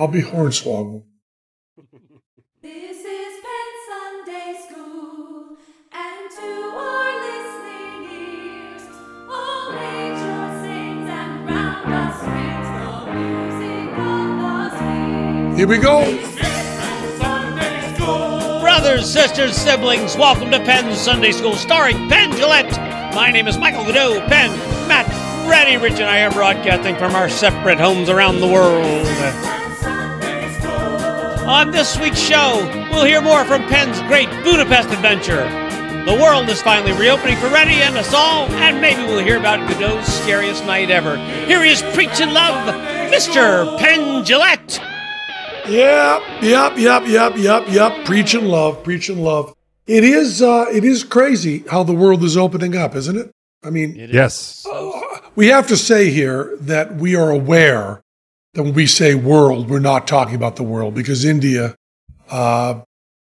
I'll be Hornswoggle. This is Penn Sunday School, and to our listening ears, all angels sings and round us rings the music of the spheres. Here we go. Brothers, sisters, siblings, welcome to Penn Sunday School, starring Penn Jillette. My name is Michael Goudeau. Penn, Matt, Reddy, Rich, and I are broadcasting from our separate homes around the world. On this week's show, we'll hear more from Penn's great Budapest adventure. The world is finally reopening for Reddy and us all, and maybe we'll hear about Goudeau's scariest night ever. Here he is preaching love, Mr. Penn Jillette. Yep, yep, yep, yep, yep, yep. Preaching love, preaching love. It is, uh, it is crazy how the world is opening up, isn't it? I mean, Yes. we have to say here that we are aware that when we say world, we're not talking about the world because India, uh,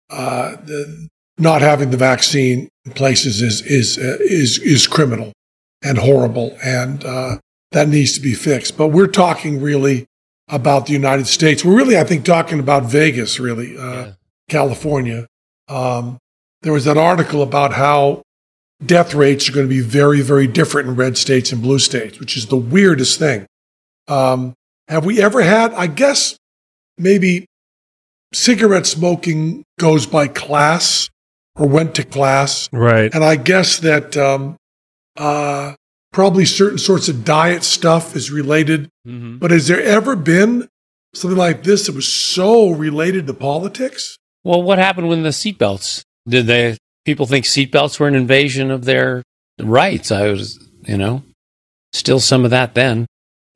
uh, the, not having the vaccine in places is is uh, is is criminal and horrible, and uh, that needs to be fixed. But we're talking really about the United States. We're really, I think, talking about Vegas, really, uh, Yeah. California. Um, there was an article about how death rates are going to be very, very different in red states and blue states, which is the weirdest thing. Um, have we ever had, I guess, maybe cigarette smoking goes by class or went to class. Right. And I guess that um, uh, probably certain sorts of diet stuff is related. Mm-hmm. But has there ever been something like this that was so related to politics? Well, what happened when the seatbelts? Did they people think seatbelts were an invasion of their rights? I was, you know, still some of that then.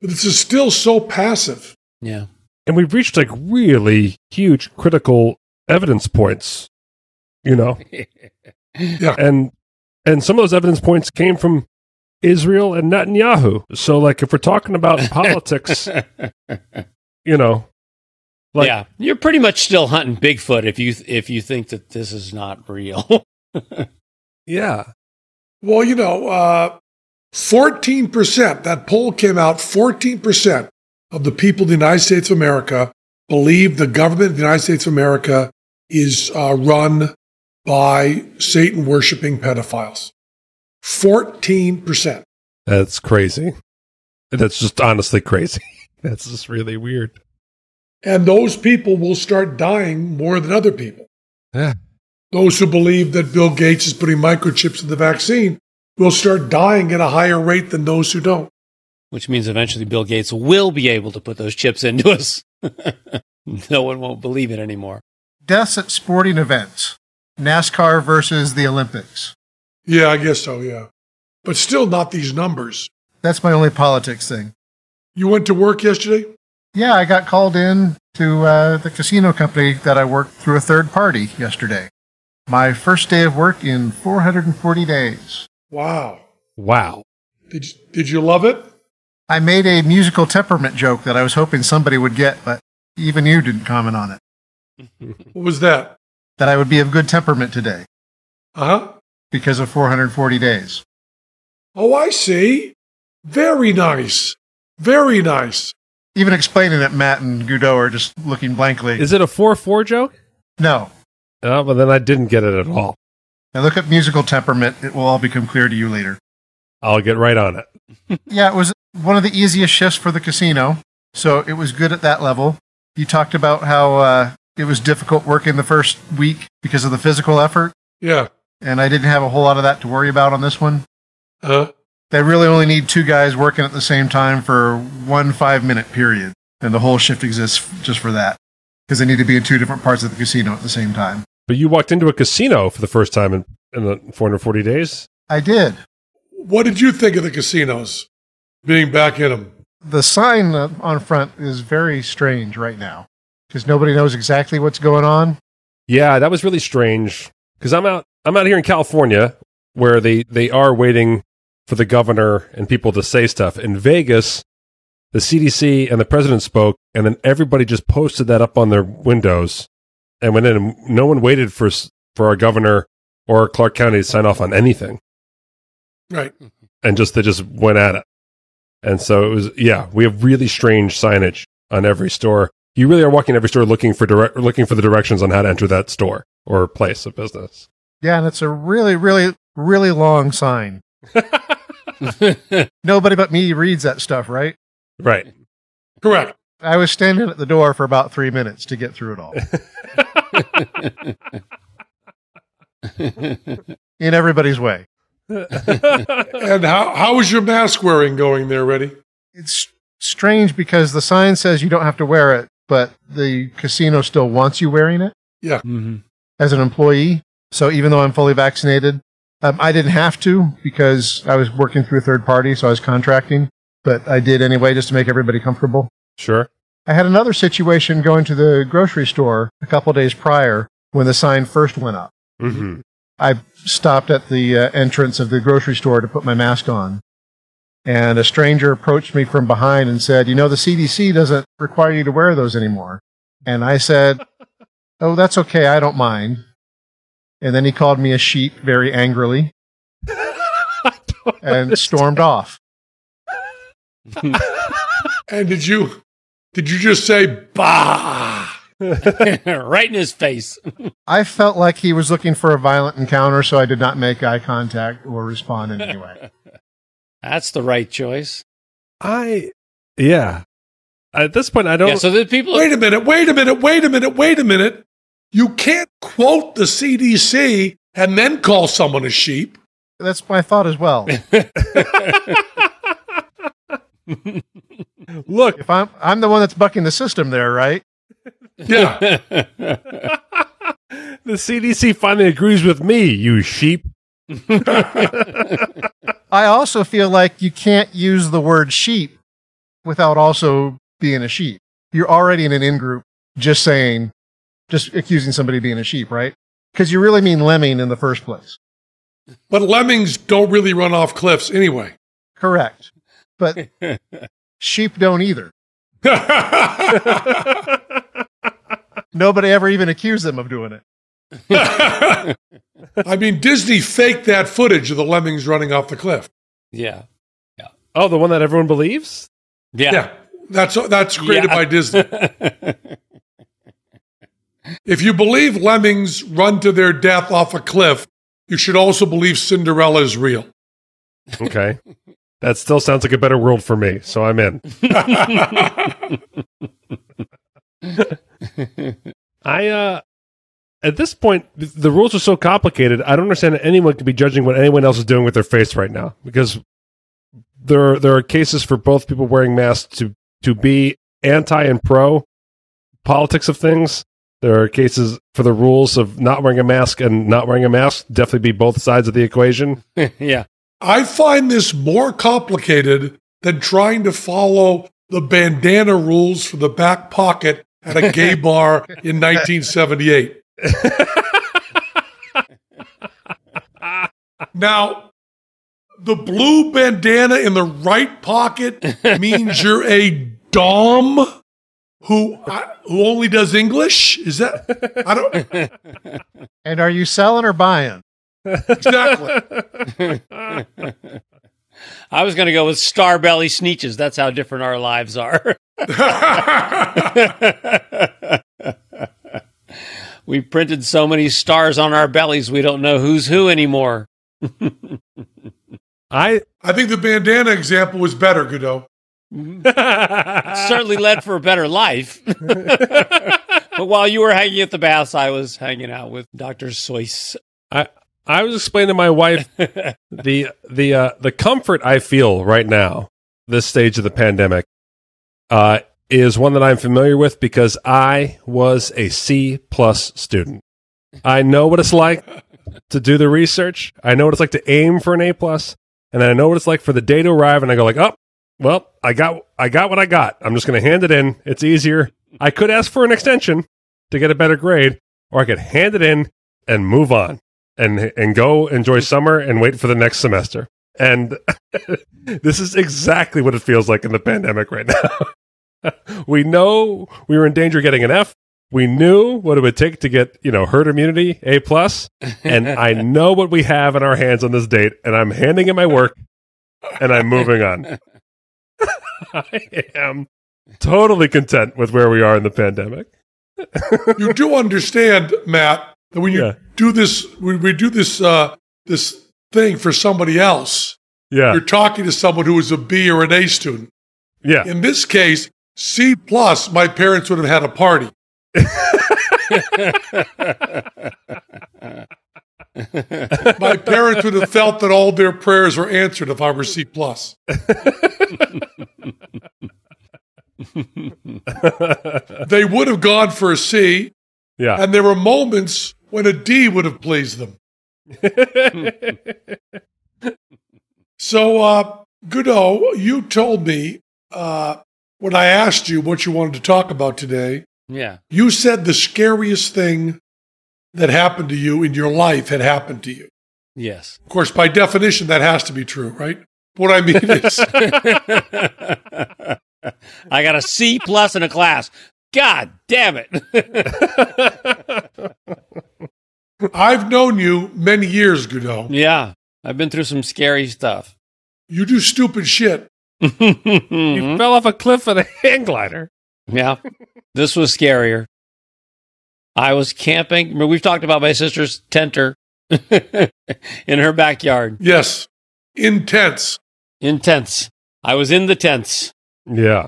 But this is still so passive. Yeah. And we've reached like really huge critical evidence points, you know, Yeah. and and some of those evidence points came from Israel and Netanyahu. So like if we're talking about politics, you know, like yeah, you're pretty much still hunting Bigfoot if you if you think that this is not real. yeah, Well, you know, uh, 14%, that poll came out, 14% of the people in the United States of America believe the government of the United States of America is uh, run by Satan worshiping pedophiles. 14%. that's crazy. That's just honestly crazy. That's just really weird. And those people will start dying more than other people. Yeah. Those who believe that Bill Gates is putting microchips in the vaccine will start dying at a higher rate than those who don't. Which means eventually Bill Gates will be able to put those chips into us. no one won't believe it anymore. deaths at sporting events, NASCAR versus the Olympics. Yeah, I guess so, yeah. But still not these numbers. That's my only politics thing. You went to work yesterday? Yeah, I got called in to uh, the casino company that I worked through a third party yesterday. My first day of work in 440 days. Wow. Wow. Did you, did you love it? I made a musical temperament joke that I was hoping somebody would get, but even you didn't comment on it. What was that? That I would be of good temperament today Uh huh. because of 440 days. Oh, I see. Very nice. Very nice. Even explaining it, Matt and Goudeau are just looking blankly. Is it a four four joke? no. Oh, well then I didn't get it at all. Now look up musical temperament. It will all become clear to you later. I'll get right on it. Yeah, it was one of the easiest shifts for the casino, so it was good at that level. You talked about how uh, it was difficult working the first week because of the physical effort, Yeah. and I didn't have a whole lot of that to worry about on this one. Uh, They really only need two guys working at the same time for one five minute period, and the whole shift exists just for that because they need to be in two different parts of the casino at the same time. But you walked into a casino for the first time in, in the 440 days. I did. what did you think of the casinos being back in them? The sign uh, on front is very strange right now because nobody knows exactly what's going on. Yeah, that was really strange because I'm out. I'm out here in California where they they are waiting for the governor and people to say stuff. In Vegas, the CDC and the president spoke, and then everybody just posted that up on their windows and went in. And no one waited for for our governor or Clark County to sign off on anything, Right. and just they just went at it. And so it was. Yeah, we have really strange signage on every store. you really are walking every store looking for direct, looking for the directions on how to enter that store or place of business. Yeah, and it's a really, really, really long sign. Nobody but me reads that stuff, right? Right. Correct. I was standing at the door for about three minutes to get through it all. In everybody's way. And how how is your mask wearing going there, Reddy? It's strange because the sign says you don't have to wear it, but the casino still wants you wearing it Yeah. hmm as an employee. So even though I'm fully vaccinated, um, I didn't have to because I was working through a third party, so I was contracting, but I did anyway just to make everybody comfortable. Sure. I had another situation going to the grocery store a couple days prior when the sign first went up. hmm I stopped at the uh, entrance of the grocery store to put my mask on. And a stranger approached me from behind and said, You know, the CDC doesn't require you to wear those anymore. And I said, Oh, that's okay. I don't mind. And then he called me a sheep very angrily and stormed off. And did you did you just say bah? right in his face. I felt like he was looking for a violent encounter, so I did not make eye contact or respond in any way. That's the right choice. I, yeah. At this point, I don't. Yeah, so the people. Wait a minute, wait a minute, wait a minute, wait a minute. You can't quote the CDC and then call someone a sheep. That's my thought as well. look, If I'm I'm the one that's bucking the system there, right? Yeah. the CDC finally agrees with me, you sheep. I also feel like you can't use the word sheep without also being a sheep. You're already in an in group just saying, just accusing somebody of being a sheep, right? Because you really mean lemming in the first place. But lemmings don't really run off cliffs anyway. Correct. But sheep don't either. Nobody ever even accused them of doing it. I mean, Disney faked that footage of the lemmings running off the cliff. yeah. Yeah. Oh, the one that everyone believes? Yeah. Yeah, that's that's created Yeah. by Disney. If you believe lemmings run to their death off a cliff, you should also believe Cinderella is real. Okay. that still sounds like a better world for me, so I'm in. I, uh, at this point, the rules are so complicated. I don't understand that anyone could be judging what anyone else is doing with their face right now because there are, there are cases for both people wearing masks to, to be anti and pro politics of things. There are cases for the rules of not wearing a mask and not wearing a mask. Definitely be both sides of the equation. yeah. I find this more complicated than trying to follow the bandana rules for the back pocket at a gay bar in 1978. now, the blue bandana in the right pocket means you're a dom who I, who only does English. Is that I don't And are you selling or buying? Exactly. I was going to go with star belly Sneetches. That's how different our lives are. we printed so many stars on our bellies, we don't know who's who anymore. I I think the bandana example was better, Goudeau. Certainly led for a better life. but while you were hanging at the baths, I was hanging out with Dr. Seuss. I I was explaining to my wife the the uh, the comfort I feel right now, this stage of the pandemic, uh, is one that I'm familiar with because I was a C plus student. I know what it's like to do the research. I know what it's like to aim for an A plus, and then I know what it's like for the day to arrive, and I go like, oh, well, I got I got what I got. I'm just going to hand it in. It's easier. I could ask for an extension to get a better grade, or I could hand it in and move on and and go enjoy summer and wait for the next semester. And this is exactly what it feels like in the pandemic right now. we know we were in danger of getting an F. We knew what it would take to get, you know, herd immunity, A plus. plus, and I know what we have in our hands on this date, and I'm handing in my work and I'm moving on. I am totally content with where we are in the pandemic. you do understand, Matt, that when you Yeah. do this, when we do this, uh, this thing for somebody else, Yeah, you're talking to someone who is a B or an A student. yeah. In this case, C plus, my parents would have had a party. my parents would have felt that all their prayers were answered if I were C plus. They would have gone for a C, yeah. and there were moments when a D would have pleased them. So, uh, Goudeau, you told me uh, when I asked you what you wanted to talk about today, Yeah. you said the scariest thing that happened to you in your life had happened to you. Yes. Of course, by definition, that has to be true, right? What I mean is, I got a C plus in a class. God damn it. I've known you many years, Goudeau. yeah. I've been through some scary stuff. You do stupid shit. you fell off a cliff with a hang glider. Yeah. This was scarier. I was camping. Remember, We've talked about my sister's tenter in her backyard. Yes, intense. Intense. I was in the tents Yeah.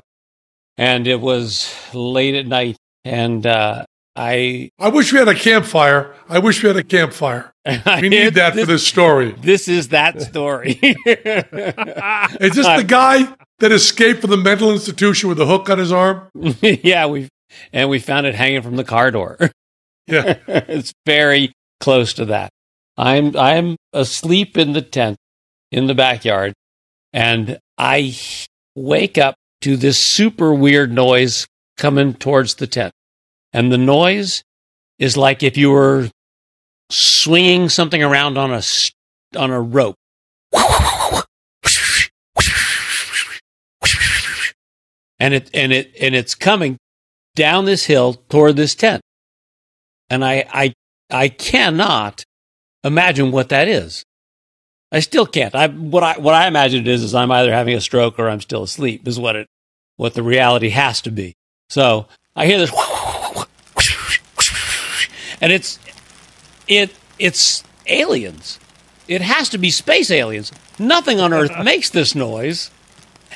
and it was late at night. And uh, I, I wish we had a campfire. I wish we had a campfire. We need that for this story. This is that story. Is this the guy that escaped from the mental institution with a hook on his arm? yeah, we and we found it hanging from the car door. Yeah. it's very close to that. I'm I'm asleep in the tent in the backyard, and I wake up to this super weird noise coming towards the tent, and the noise is like if you were swinging something around on a on a rope. And it and it and it's coming down this hill toward this tent. And I I I cannot imagine what that is. I still can't. I what I what I imagine it is is I'm either having a stroke or I'm still asleep is what it what the reality has to be. So I hear this and it's it it's aliens. It has to be space aliens. Nothing on Earth makes this noise.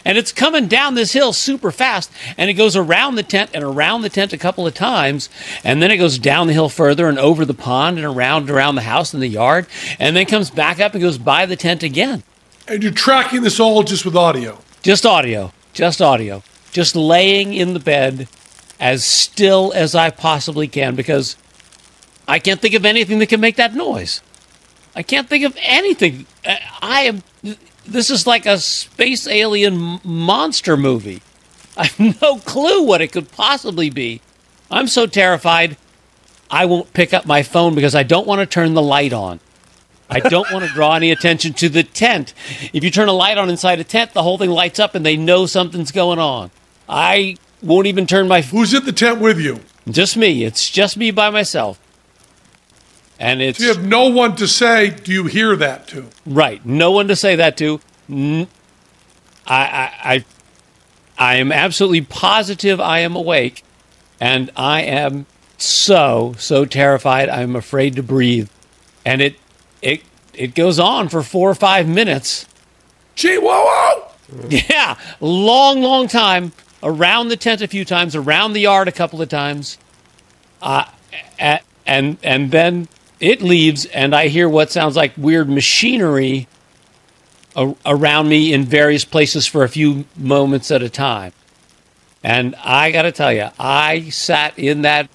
And it's coming down this hill super fast, and it goes around the tent and around the tent a couple of times, and then it goes down the hill further and over the pond and around around the house and the yard, and then comes back up and goes by the tent again. And you're tracking this all just with audio. Just audio, just audio, just laying in the bed as still as I possibly can because I can't think of anything that can make that noise. I can't think of anything. Uh, I am. This is like a space alien monster movie. I have no clue what it could possibly be. I'm so terrified. I won't pick up my phone because I don't want to turn the light on. I don't want to draw any attention to the tent. If you turn a light on inside a tent, the whole thing lights up and they know something's going on. I won't even turn my Who's in the tent with you? just me. It's just me by myself. And it's So you have no one to say, do you hear that to? right. No one to say that to. I, I, I am absolutely positive I am awake, and I am so so terrified. I'm afraid to breathe, and it it it goes on for four or five minutes. Whoa! Yeah, long, long time. Around the tent a few times, around the yard a couple of times, uh, a- and and then it leaves, and I hear what sounds like weird machinery a- around me in various places for a few moments at a time. And I got to tell you, I sat in that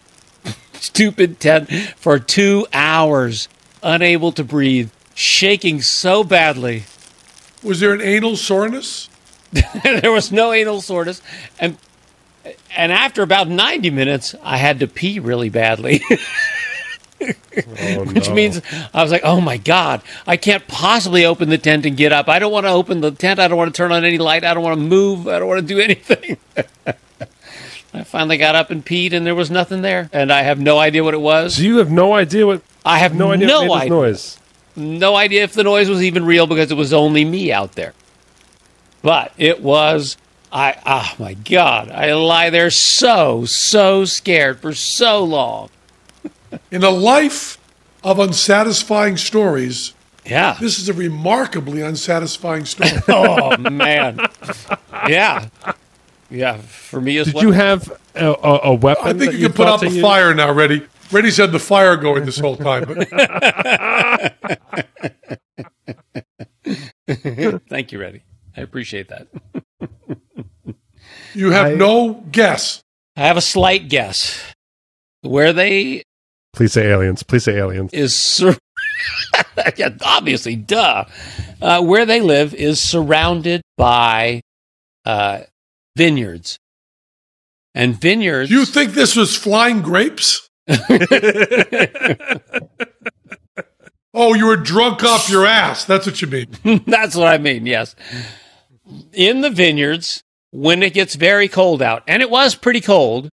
stupid tent for two hours, unable to breathe, shaking so badly. Was there an anal soreness? there was no anal soreness, and and after about ninety minutes, I had to pee really badly, Oh, which no. means I was like, "Oh my god, I can't possibly open the tent and get up. I don't want to open the tent. I don't want to turn on any light. I don't want to move. I don't want to do anything." I finally got up and peed, and there was nothing there, and I have no idea what it was. So you have no idea what? I have No idea no what made this idea, noise. no idea if the noise was even real because it was only me out there. But it was I oh my god, I lie there so so scared for so long. In a life of unsatisfying stories, Yeah. this is a remarkably unsatisfying story. oh man. Yeah. Yeah, for me as Did well. you have a, a, a weapon? I think that you can put out the use? fire now, Reddy. Reddy's had the fire going this whole time. But Thank you, Reddy. I appreciate that. you have I- no guess. I have a slight guess. Where they Please say aliens. Please say aliens. is sur- yeah, obviously, duh. Uh, where they live is surrounded by uh, vineyards, and vineyards. You think this was flying grapes? Oh, you were drunk off your ass. That's what you mean. That's what I mean. Yes, in the vineyards when it gets very cold out, and it was pretty cold.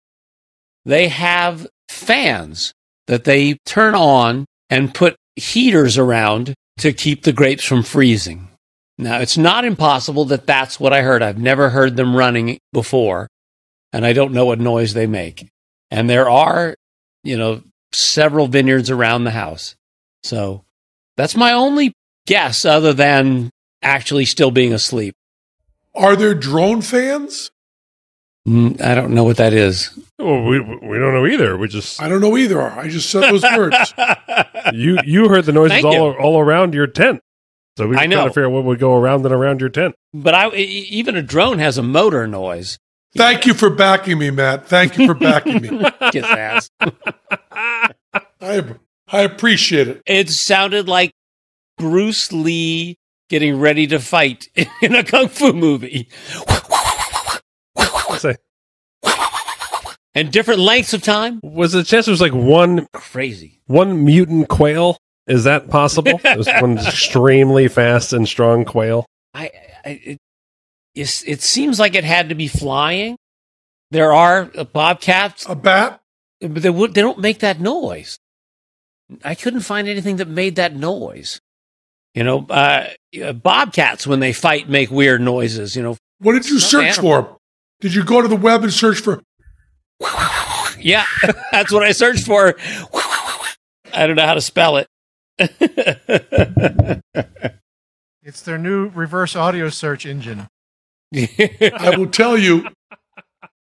They have fans that they turn on and put heaters around to keep the grapes from freezing. Now, it's not impossible that that's what I heard. I've never heard them running before, and I don't know what noise they make. And there are, you know, several vineyards around the house. So that's my only guess, other than actually still being asleep. Are there drone fans? Mm, I don't know what that is. Well, we we don't know either. We just I don't know either. I just said those words. you you heard the noises Thank you. all all around your tent. So we were I trying to figure out what would go around and around your tent. But I, even a drone has a motor noise. Thank you for backing me, Matt. Thank you for backing me. Kiss ass. I, I appreciate it. it sounded like Bruce Lee getting ready to fight in a kung fu movie, Say, and different lengths of time. was the chance there was like one Crazy. one mutant quail? Is that possible? There's one extremely fast and strong quail. I, I it, it's, it seems like it had to be flying. There are uh, bobcats, A bat? but they would they don't make that noise. I couldn't find anything that made that noise. You know, uh, uh, bobcats when they fight make weird noises. You know, What did you search animal. for? Did you go to the web and search for? Yeah, that's what I searched for. I don't know how to spell it. It's their new reverse audio search engine. I will tell you.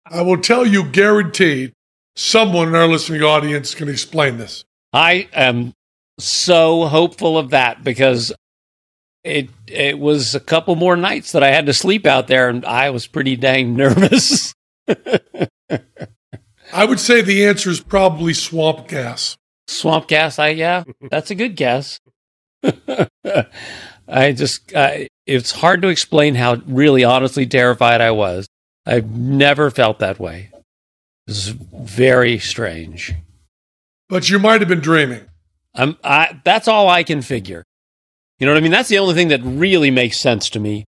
I will tell you, guaranteed, someone in our listening audience can explain this. I am so hopeful of that because it it was a couple more nights that I had to sleep out there, and I was pretty dang nervous. I would say the answer is probably swamp gas. Swamp gas, I yeah, that's a good guess. I just I, it's hard to explain how really honestly terrified I was. I've never felt that way. It's very strange. But you might have been dreaming. I'm, I, that's all I can figure. You know what I mean? That's the only thing that really makes sense to me.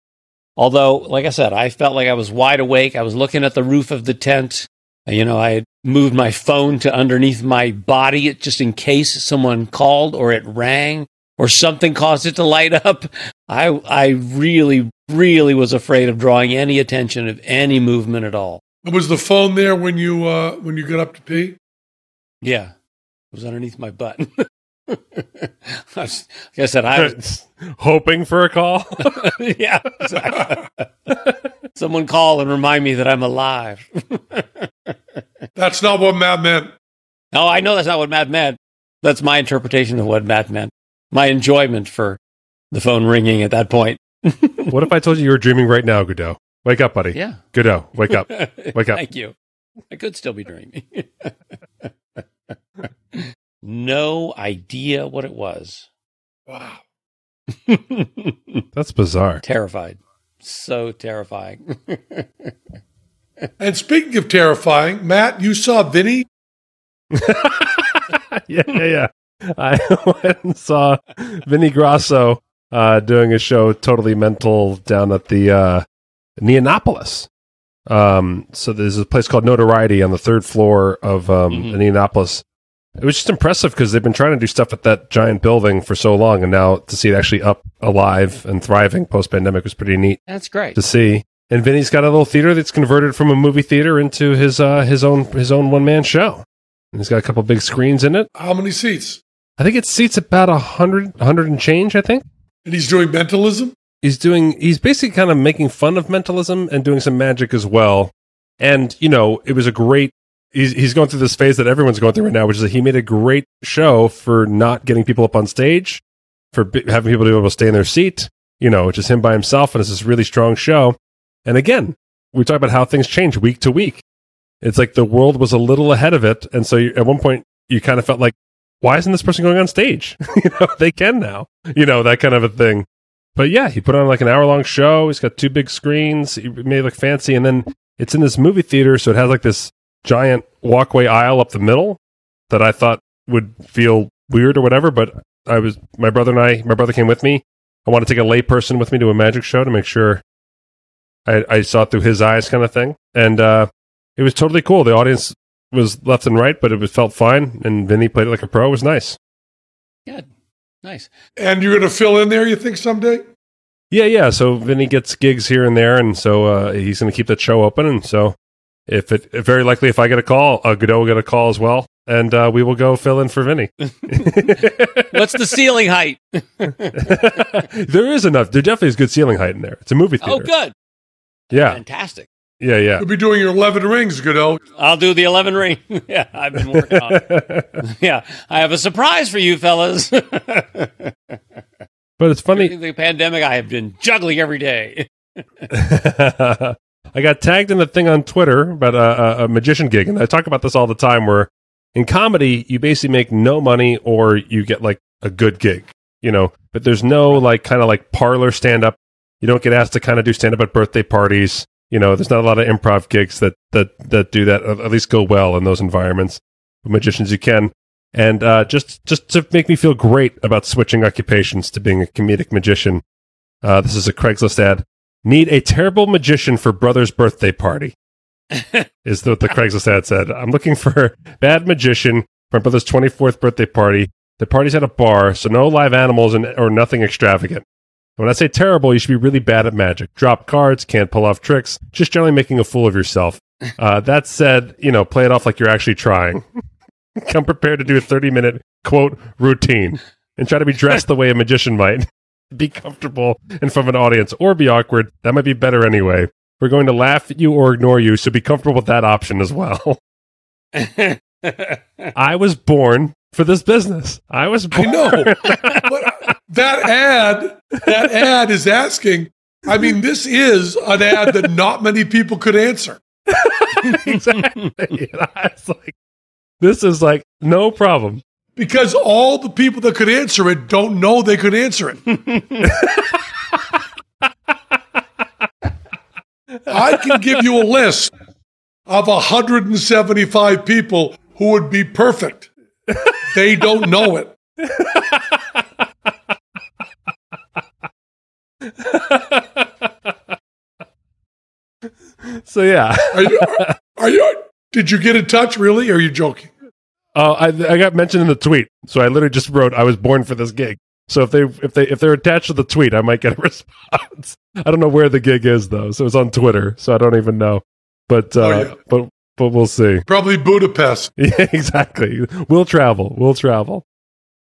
Although, like I said, I felt like I was wide awake. I was looking at the roof of the tent. You know, I had moved my phone to underneath my body just in case someone called or it rang or something caused it to light up. I, I really, really was afraid of drawing any attention of any movement at all. Was the phone there when you uh, when you got up to pee? Yeah, it was underneath my butt. I like I said, I was, Hoping for a call. yeah. exactly. Someone call and remind me that I'm alive. That's not what Matt meant. oh, I know that's not what Matt meant. That's my interpretation of what Matt meant. My enjoyment for the phone ringing at that point. what if I told you you were dreaming right now, Goudeau? Wake up, buddy. Yeah. Goudeau, wake up. Wake up. Thank you. I could still be dreaming. no idea what it was. Wow. That's bizarre. terrified. So terrifying. And speaking of terrifying, Matt, you saw Vinny. yeah, yeah, yeah. I went and saw Vinny Grasso uh, doing a show totally mental down at the uh, Neonopolis. Um, so there's a place called Notoriety on the third floor of um, Mhm. Neonopolis. It was just impressive because they've been trying to do stuff at that giant building for so long, and now to see it actually up, alive, and thriving post pandemic was pretty neat That's great. to see. And Vinny's got a little theater that's converted from a movie theater into his uh, his own his own one man show. And he's got a couple big screens in it. How many seats? I think it seats about a hundred hundred and change. I think And he's doing mentalism? he's doing he's basically kind of making fun of mentalism and doing some magic as well. And you know, it was a great. He's he's going through this phase that everyone's going through right now, which is that he made a great show for not getting people up on stage, for bi- having people to be able to stay in their seat. You know, which is him by himself, and it's this really strong show. And again, we talk about how things change week to week. It's like the world was a little ahead of it, and so you, at one point you kind of felt like, why isn't this person going on stage? you know, they can now. You know, that kind of a thing. But yeah, he put on like an hour long show. He's got two big screens. He made it look fancy, and then it's in this movie theater, so it has like this giant walkway aisle up the middle that I thought would feel weird or whatever. But I was my brother and I. My brother came with me. I want to take a lay person with me to a magic show to make sure I, I saw it through his eyes, kind of thing. And uh, it was totally cool. The audience was left and right, but it was felt fine. And Vinny played it like a pro. It was nice. Good. Nice. And you're going to fill in there, you think, someday? Yeah, yeah. So Vinny gets gigs here and there, and so uh, he's going to keep the show open. And so, if it very likely, if I get a call, uh, Goudeau will get a call as well, and uh, we will go fill in for Vinny. What's the ceiling height? there is enough. There definitely is good ceiling height in there. It's a movie theater. Oh, good. Yeah, Fantastic. yeah, yeah. You'll be doing your 11 rings, Goudeau. I'll do the 11 ring. yeah, I've been working on it. Yeah, I have a surprise for you fellas. But it's funny. the pandemic, I have been juggling every day. I got tagged in a thing on Twitter about a, a, a magician gig, and I talk about this all the time. Where in comedy, you basically make no money, or you get like a good gig, you know. But there's no like kind of like parlor stand up. You don't get asked to kind of do stand up at birthday parties. You know, there's not a lot of improv gigs that that that do that. At least go well in those environments. With magicians, you can. And uh, just just to make me feel great about switching occupations to being a comedic magician, uh, this is a Craigslist ad. Need a terrible magician for brother's birthday party. is what the Craigslist ad said. I'm looking for a bad magician for my brother's 24th birthday party. The party's at a bar, so no live animals and, or nothing extravagant. When I say terrible, you should be really bad at magic. Drop cards, can't pull off tricks, just generally making a fool of yourself. Uh, that said, you know, play it off like you're actually trying. Come prepared to do a 30 minute quote routine and try to be dressed the way a magician might. Be comfortable in front of an audience or be awkward. That might be better anyway. We're going to laugh at you or ignore you, so be comfortable with that option as well. I was born for this business. I was born. I know. but that ad, that ad is asking. I mean, this is an ad that not many people could answer. exactly. And I was like, this is like no problem. because all the people that could answer it don't know they could answer it. I can give you a list of 175 people who would be perfect. They don't know it. So yeah, Are you, are you did you get in touch really? Or are you joking? uh, I I got mentioned in the tweet, so I literally just wrote I was born for this gig. So if they if they if they're attached to the tweet, I might get a response. I don't know where the gig is though, so it's on Twitter, so I don't even know. But uh, Oh, yeah. but but we'll see. Probably Budapest. Yeah, exactly. We'll travel. We'll travel.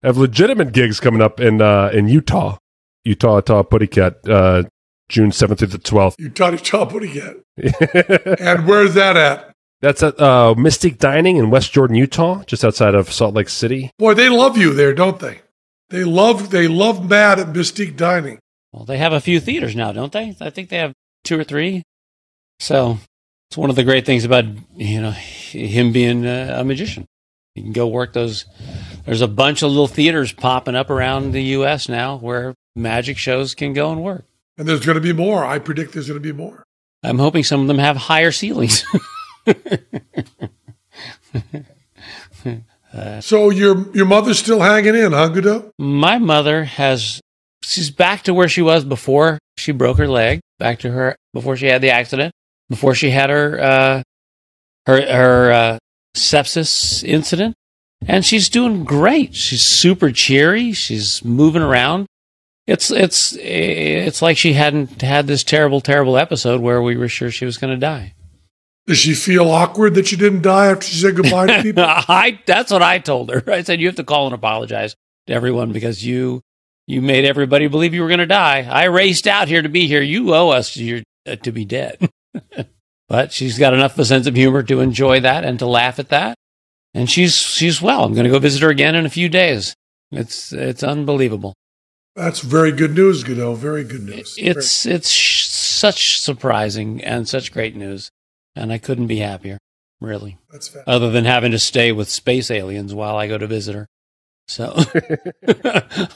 I have legitimate gigs coming up in uh, in Utah, Utah, Utah, Putty Cat, uh, June seventh through the twelfth. Utah taught each other what. And where's that at? That's at uh, Mystique Dining in West Jordan, Utah, just outside of Salt Lake City. Boy, they love you there, don't they? They love they love Matt at Mystique Dining. well, they have a few theaters now, don't they? I think they have two or three. So it's one of the great things about you know him being uh, a magician. You can go work those. There's a bunch of little theaters popping up around the U.S. now where magic shows can go and work. And there's going to be more. I predict there's going to be more. I'm hoping some of them have higher ceilings. So your your mother's still hanging in, huh, Goudeau? My mother has she's back to where she was before she broke her leg, back to her before she had the accident, before she had her uh her her uh sepsis incident. And she's doing great. She's super cheery, she's moving around. It's it's it's like she hadn't had this terrible, terrible episode where we were sure she was going to die. Does she feel awkward that she didn't die after she said goodbye to people? I that's what I told her. I said you have to call and apologize to everyone because you you made everybody believe you were going to die. I raced out here to be here. You owe us your, uh, to be dead. but she's got enough of a sense of humor to enjoy that and to laugh at that. And she's she's well. I'm going to go visit her again in a few days. It's it's unbelievable. That's very good news, Goudeau. Very good news. It's it's sh- such surprising and such great news, and I couldn't be happier, really. That's fast. Other than having to stay with space aliens while I go to visit her, so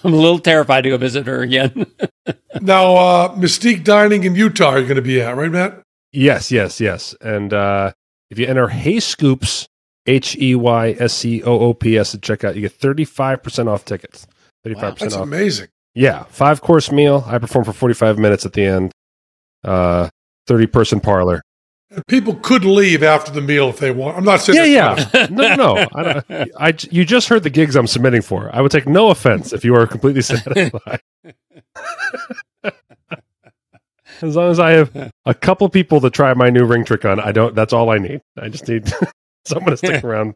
I'm a little terrified to go visit her again. now, uh, Mystique Dining in Utah you're going to be at, right, Matt? Yes, yes, yes. And uh, if you enter Hey Scoops, H E Y S C O O P S, at checkout, you get 35% off tickets. 35% That's off. amazing. Yeah, five course meal. I perform for 45 minutes at the end. Uh, 30 person parlor. People could leave after the meal if they want. I'm not saying Yeah, yeah. No, no, no. I, I, you just heard the gigs I'm submitting for. I would take no offense if you are completely satisfied. as long as I have a couple people to try my new ring trick on, I don't. That's all I need. I just need someone to stick around.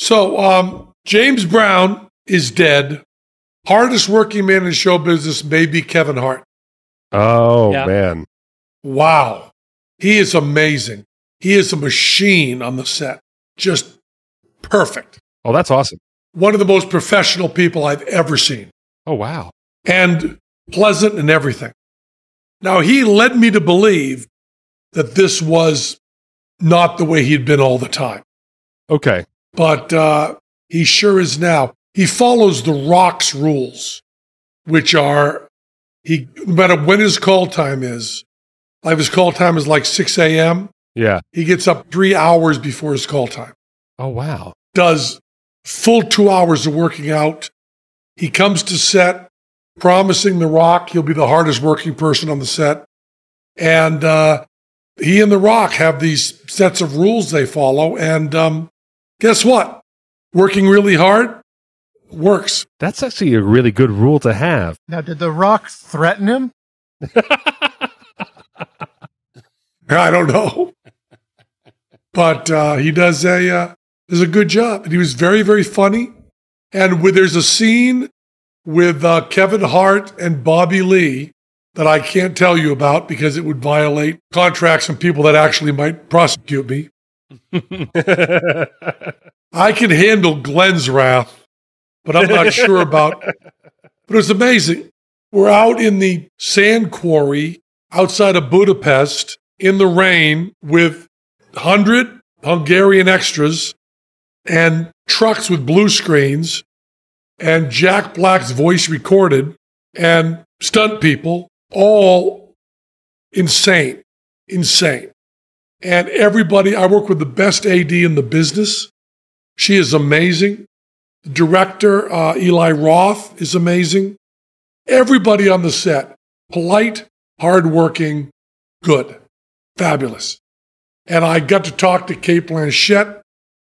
So, um, James Brown is dead. Hardest working man in show business may be Kevin Hart. Oh Yeah. man, Wow. He is amazing. He is a machine on the set. Just perfect. oh that's awesome. One of the most professional people I've ever seen. Oh wow. and pleasant and everything. Now, he led me to believe that this was not the way he'd been all the time, Okay. But uh, he sure is now. He follows the Rock's rules, which are he no matter when his call time is, like his call time is like 6 a.m., Yeah. he gets up three hours before his call time. Oh wow. does full two hours of working out. He comes to set promising The Rock he'll be the hardest working person on the set. And uh, he and The Rock have these sets of rules they follow. And um, guess what? Working really hard works. That's actually a really good rule to have. Now, did The Rock threaten him? I don't know. But uh, he does a uh, does a good job, and he was very very funny. And with, there's a scene with uh, Kevin Hart and Bobby Lee that I can't tell you about because it would violate contracts from people that actually might prosecute me. I can handle Glenn's wrath, but I'm not sure about. But it was amazing. We're out in the sand quarry outside of Budapest in the rain with 100 Hungarian extras and trucks with blue screens and Jack Black's voice recorded and stunt people, all insane, insane. And everybody, I work with the best AD in the business. She is amazing. The director, uh, Eli Roth, is amazing. Everybody on the set, polite, hardworking, good, fabulous. And I got to talk to Cate Blanchett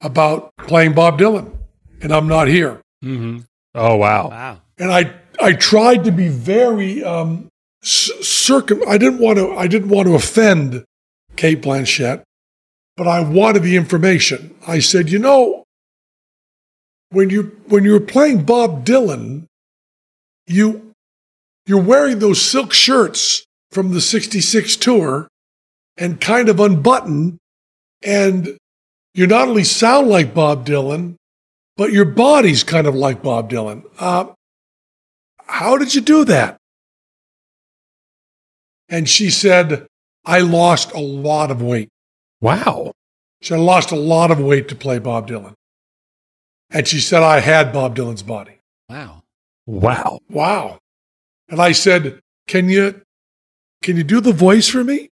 about playing Bob Dylan, and I'm not here. mm-hmm. oh wow. Wow. And I, I tried to be very um, circum. I didn't want to. I didn't want to offend Cate Blanchett, but I wanted the information. I said, you know, when you when you were playing Bob Dylan, you you're wearing those silk shirts from the '66 tour, and kind of unbuttoned, and you not only sound like Bob Dylan, but your body's kind of like Bob Dylan. Uh, how did you do that? And she said, I lost a lot of weight. Wow. She said, I lost a lot of weight to play Bob Dylan. And she said, I had Bob Dylan's body. Wow. Wow. Wow. And I said, Can you can you do the voice for me?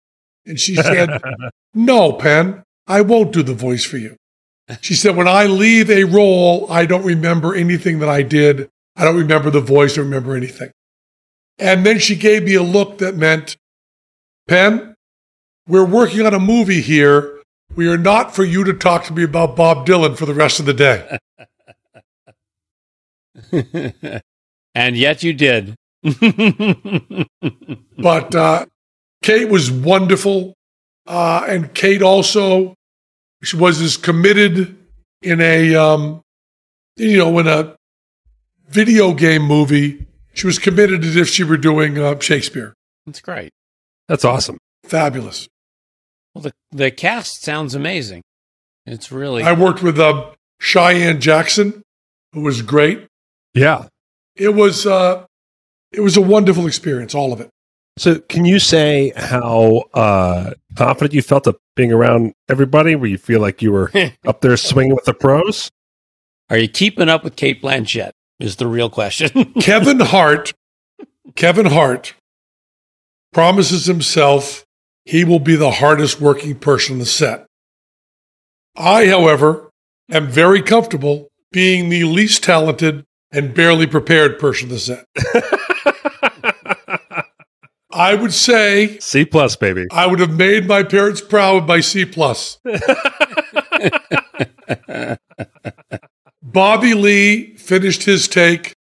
And she said, No, Penn, I won't do the voice for you. She said, When I leave a role, I don't remember anything that I did. I don't remember the voice or remember anything. And then she gave me a look that meant, Penn, we're working on a movie here. We are not for you to talk to me about Bob Dylan for the rest of the day. and yet you did. but uh, Cate was wonderful, uh, and Cate also she was as committed in a um, you know in a video game movie. She was committed as if she were doing uh, Shakespeare. That's great. That's awesome. Fabulous. Well, the the cast sounds amazing. It's really I worked with uh, Cheyenne Jackson, who was great. Yeah. It was uh, it was a wonderful experience, all of it. So, can you say how uh, confident you felt of being around everybody? Where you feel like you were up there swinging with the pros? Are you keeping up with Cate Blanchett? Is the real question. Kevin Hart, Kevin Hart promises himself he will be the hardest working person on the set. I, however, am very comfortable being the least talented and barely prepared person on the set. I would say C plus, baby. I would have made my parents proud with my C plus. Bobby Lee finished his take,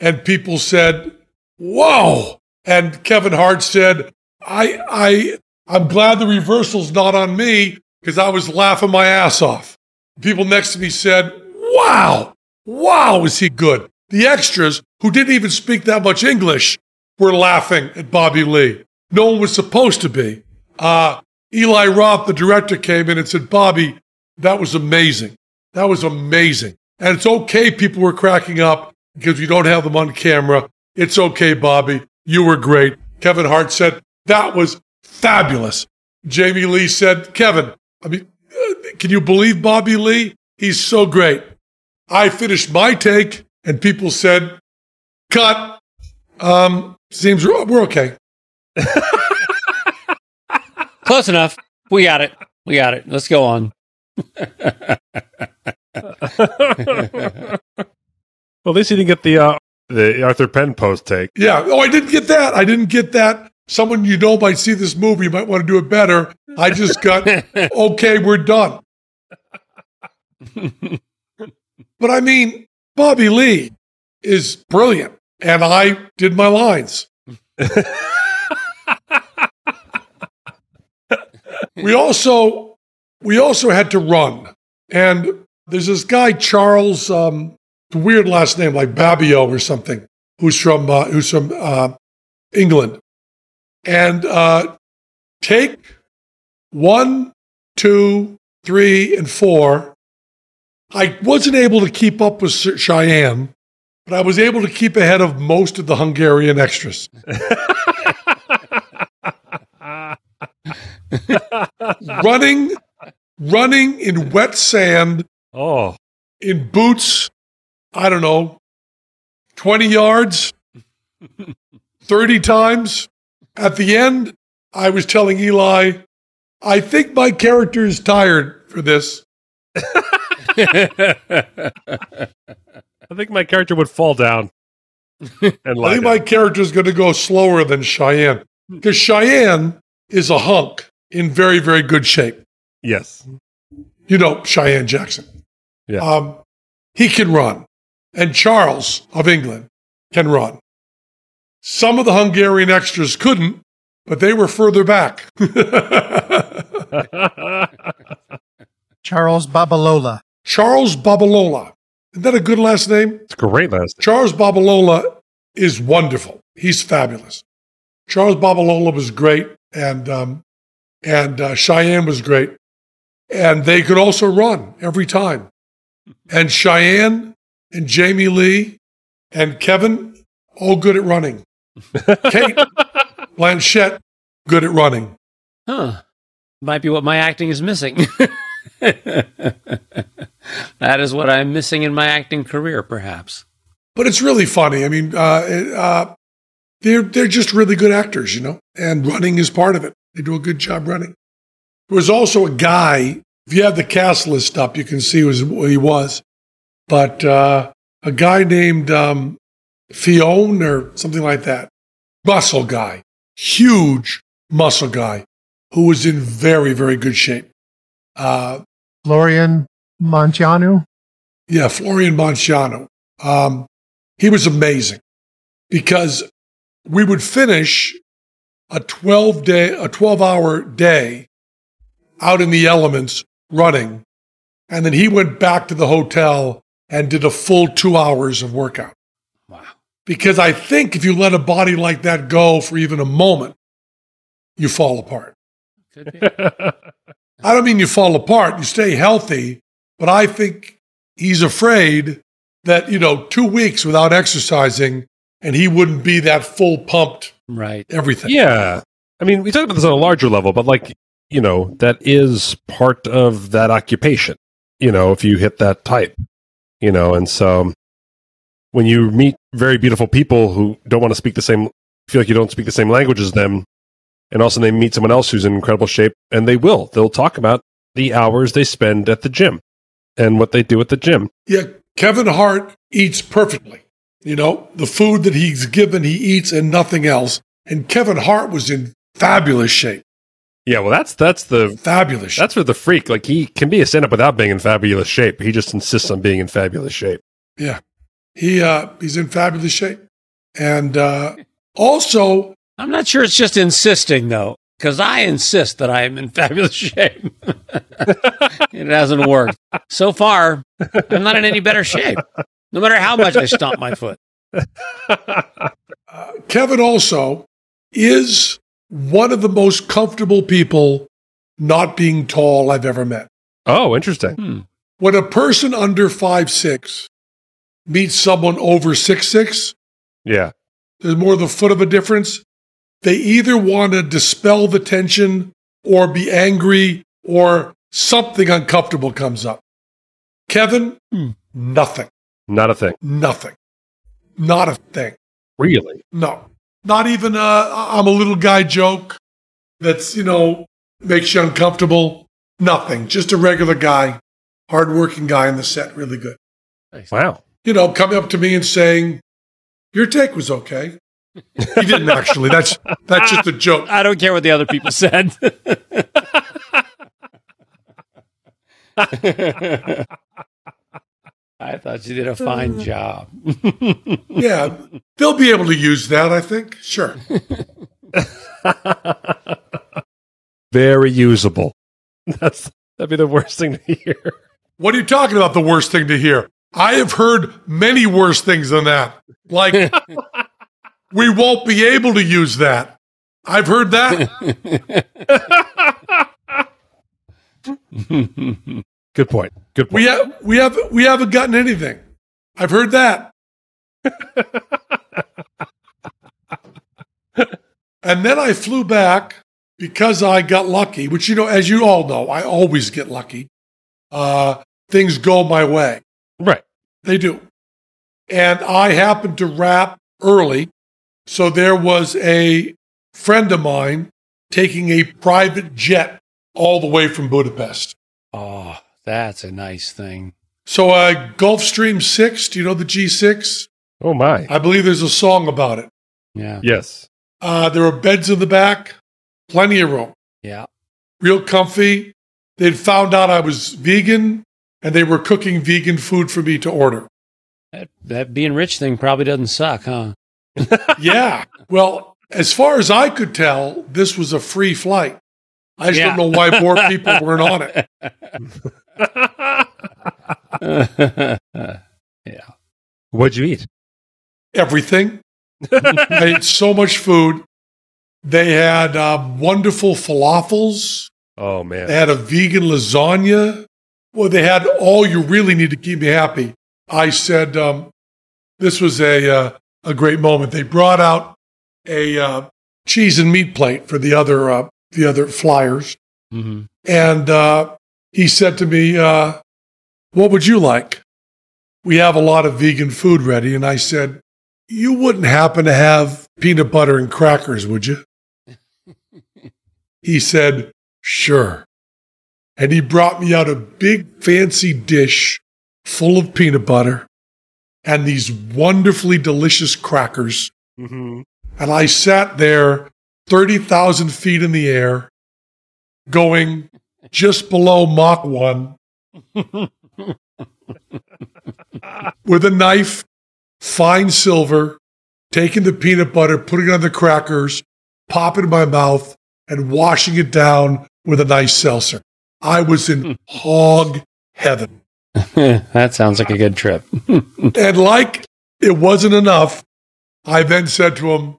and people said, "Whoa!" And Kevin Hart said, "I, I, I'm glad the reversal's not on me because I was laughing my ass off." People next to me said, "Wow, wow, is he good?" The extras, who didn't even speak that much English, were laughing at Bobby Lee. No one was supposed to be. Uh, Eli Roth, the director, came in and said, Bobby, that was amazing. That was amazing. And it's okay, people were cracking up because we don't have them on camera. It's okay, Bobby. You were great. Kevin Hart said, that was fabulous. Jamie Lee said, Kevin, I mean, uh, can you believe Bobby Lee? He's so great. I finished my take and people said, cut. Um, seems we're okay. Close enough. We got it. We got it. Let's go on. well, at least you didn't get the uh, the Arthur Penn post take. Yeah. Oh, I didn't get that. I didn't get that. Someone you know might see this movie, might want to do it better. I just got, okay, we're done. but I mean, Bobby Lee is brilliant, and I did my lines. we also we also had to run, and there's this guy Charles, um, the weird last name like Babio or something, who's from uh, who's from uh, England, and uh, take one, two, three, and four. I wasn't able to keep up with Cheyenne, but I was able to keep ahead of most of the Hungarian extras. running, running in wet sand, Oh, in boots, I don't know, 20 yards, 30 times. At the end, I was telling Eli, I think my character is tired for this. I think my character would fall down. And I think down. my character is going to go slower than Cheyenne because Cheyenne is a hunk in very, very good shape. yes. You know, Cheyenne Jackson. Yeah. Um, he can run. And Charles of England can run. Some of the Hungarian extras couldn't, but they were further back. Charles Babalola. Charles Babalola. Isn't that a good last name? it's a great last. Name. Charles Babalola is wonderful. He's fabulous. Charles Babalola was great, and um, and uh, Cheyenne was great, and they could also run every time. And Cheyenne and Jamie Lee and Kevin all good at running. Cate Blanchett good at running. Huh. Might be what my acting is missing. that is what I'm missing in my acting career, perhaps. but it's really funny. I mean, uh, uh, they're they're just really good actors, you know, and running is part of it. They do a good job running. There was also a guy. If you have the cast list up, you can see who who he was. But uh, a guy named um, Fione or something like that, muscle guy, huge muscle guy, who was in very very good shape. Uh, Florian Munteanu. yeah, Florian Munteanu. Um, he was amazing because we would finish a 12 day, a 12 hour day out in the elements running. And then he went back to the hotel and did a full two hours of workout. Wow. Because I think if you let a body like that go for even a moment, you fall apart. Could be. I don't mean you fall apart, you stay healthy, but I think he's afraid that, you know, two weeks without exercising and he wouldn't be that full pumped right. everything. Yeah. I mean, we talk about this on a larger level, but like, you know, that is part of that occupation, you know, if you hit that type, you know, and so when you meet very beautiful people who don't want to speak the same, feel like you don't speak the same language as them, and also they meet someone else who's in incredible shape, and they will, they'll talk about the hours they spend at the gym and what they do at the gym. Yeah, Kevin Hart eats perfectly. You know, the food that he's given, he eats and nothing else. And Kevin Hart was in fabulous shape. Yeah, well, that's that's the Fabulous that's for the freak. Like he can be a stand up without being in fabulous shape. He just insists on being in fabulous shape. Yeah. He uh he's in fabulous shape. And uh also I'm not sure it's just insisting though, because I insist that I am in fabulous shape. it hasn't worked so far. I'm not in any better shape, no matter how much I stomp my foot. Kevin also is one of the most comfortable people not being tall I've ever met. Oh, interesting. Hmm. When a person under five six meets someone over six six, Yeah. there's more than a foot of a difference. They either want to dispel the tension or be angry or something uncomfortable comes up. Kevin, Hmm. nothing, Not a thing. nothing, not a thing. Really? No, not even a I'm a little guy joke that's, you know, makes you uncomfortable. Nothing. Just a regular guy, hardworking guy in the set, really good. Wow. You know, coming up to me and saying, Your take was okay. He didn't actually. That's that's just a joke. I don't care what the other people said. I thought you did a fine uh, job. Yeah. They'll be able to use that, I think. Sure. Very usable. That's that'd be the worst thing to hear. What are you talking about? The worst thing to hear? I have heard many worse things than that. Like, we won't be able to use that. I've heard that. Good point. Good point. We have we have we haven't gotten anything. I've heard that. and then I flew back because I got lucky, which you know, as you all know, I always get lucky. Uh, things go my way. Right. They do. And I happened to wrap early. So there was a friend of mine taking a private jet all the way from Budapest. oh, that's a nice thing. So uh, Gulfstream 6, do you know the G6? Oh my. I believe there's a song about it. Yeah. Yes. Uh, there were beds in the back, plenty of room, Yeah. real comfy. They'd found out I was vegan and they were cooking vegan food for me to order. That, that being rich thing probably doesn't suck, huh? yeah. Well, as far as I could tell, this was a free flight. I just Yeah. don't know why more people weren't on it. yeah. What'd you eat? Everything. I ate so much food. They had uh, wonderful falafels. Oh man. They had a vegan lasagna. Well, they had all you really need to keep me happy. I said um, this was a uh, a great moment. They brought out a uh, cheese and meat plate for the other uh, the other flyers, hmm and uh, he said to me, uh, "What would you like?" we have a lot of vegan food ready. And I said, You wouldn't happen to have peanut butter and crackers, would you? he said, Sure. And he brought me out a big fancy dish full of peanut butter and these wonderfully delicious crackers. Mm-hmm. And I sat there 30,000 feet in the air, going just below Mach 1 with a knife, fine silver, taking the peanut butter, putting it on the crackers, popping it in my mouth, and washing it down with a nice seltzer. I was in hog heaven. that sounds like a good trip. And like it wasn't enough, I then said to him,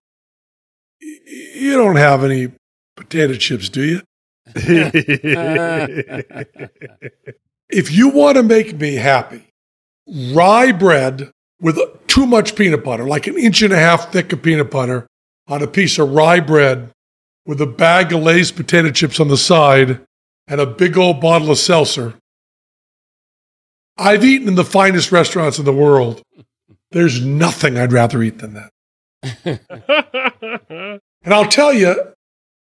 You don't have any potato chips, do you? If you want to make me happy, rye bread with too much peanut butter, like an inch and a half thick of peanut butter on a piece of rye bread with a bag of Lay's potato chips on the side and a big old bottle of seltzer. I've eaten in the finest restaurants in the world. There's nothing I'd rather eat than that. And I'll tell you,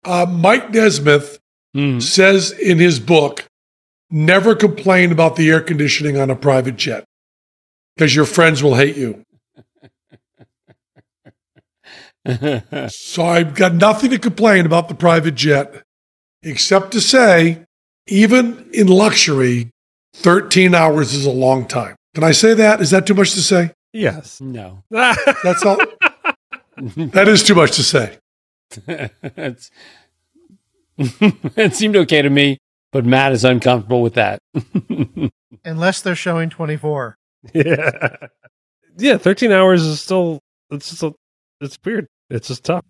uh, Mike Nesmith Hmm. says in his book, never complain about the air conditioning on a private jet because your friends will hate you. So I've got nothing to complain about the private jet, except to say, even in luxury, 13 hours is a long time. Can I say that? Is that too much to say? yes. no. That's all. that is too much to say. it's, it seemed okay to me, but Matt is uncomfortable with that. Unless they're showing 24. yeah. Yeah, 13 hours is still it's just a, it's weird. It's just tough.